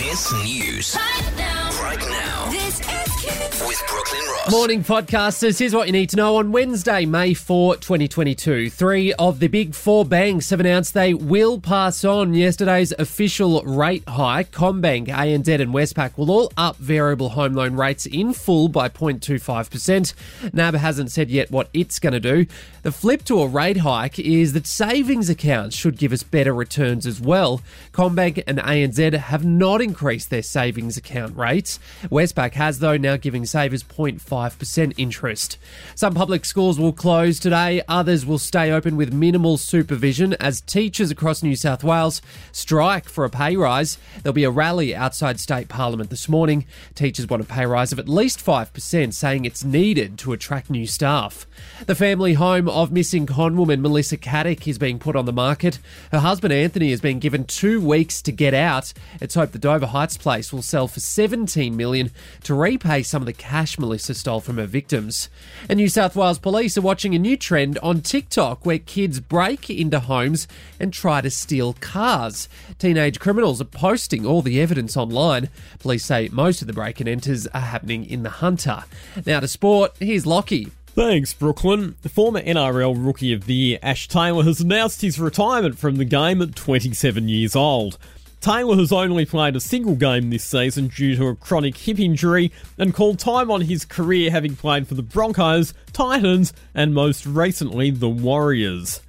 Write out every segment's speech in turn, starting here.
KIIS News. Right now. Right now. This is KIIS. With Ross. Morning, podcasters. Here's what you need to know on Wednesday, May 4, 2022. Three of the big four banks have announced they will pass on yesterday's official rate hike. CommBank, ANZ, and Westpac will all up variable home loan rates in full by 0.25%. NAB hasn't said yet what it's going to do. The flip to a rate hike is that savings accounts should give us better returns as well. CommBank and ANZ have not increased their savings account rates. Westpac has, though, now giving savers 0.5% interest. Some public schools will close today, others will stay open with minimal supervision as teachers across New South Wales strike for a pay rise. There'll be a rally outside State Parliament this morning. Teachers want a pay rise of at least 5%, saying it's needed to attract new staff. The family home of missing con woman Melissa Caddick is being put on the market. Her husband Anthony has been given two weeks to get out. It's hoped the Dover Heights place will sell for 17 million to repay some of the cash Melissa stole from her victims. And New South Wales police are watching a new trend on TikTok where kids break into homes and try to steal cars. Teenage criminals are posting all the evidence online. Police say most of the break and enters are happening in the Hunter. Now to sport, here's Lockie. Thanks, Brooklyn. The former NRL Rookie of the Year, Ash Taylor, has announced his retirement from the game at 27 years old. Taylor has only played a single game this season due to a chronic hip injury and called time on his career having played for the Broncos, Titans, and most recently the Warriors.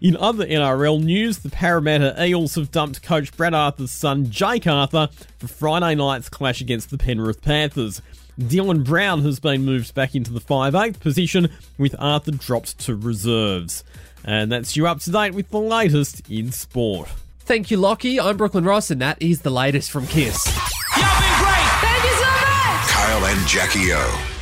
In other NRL news, the Parramatta Eels have dumped coach Brad Arthur's son Jake Arthur for Friday night's clash against the Penrith Panthers. Dylan Brown has been moved back into the 5'8 position with Arthur dropped to reserves. And that's you up to date with the latest in sport. Thank you, Lockie. I'm Brooklyn Ross, and that is the latest from KIIS. Y'all been great. Thank you so much. Kyle and Jackie O.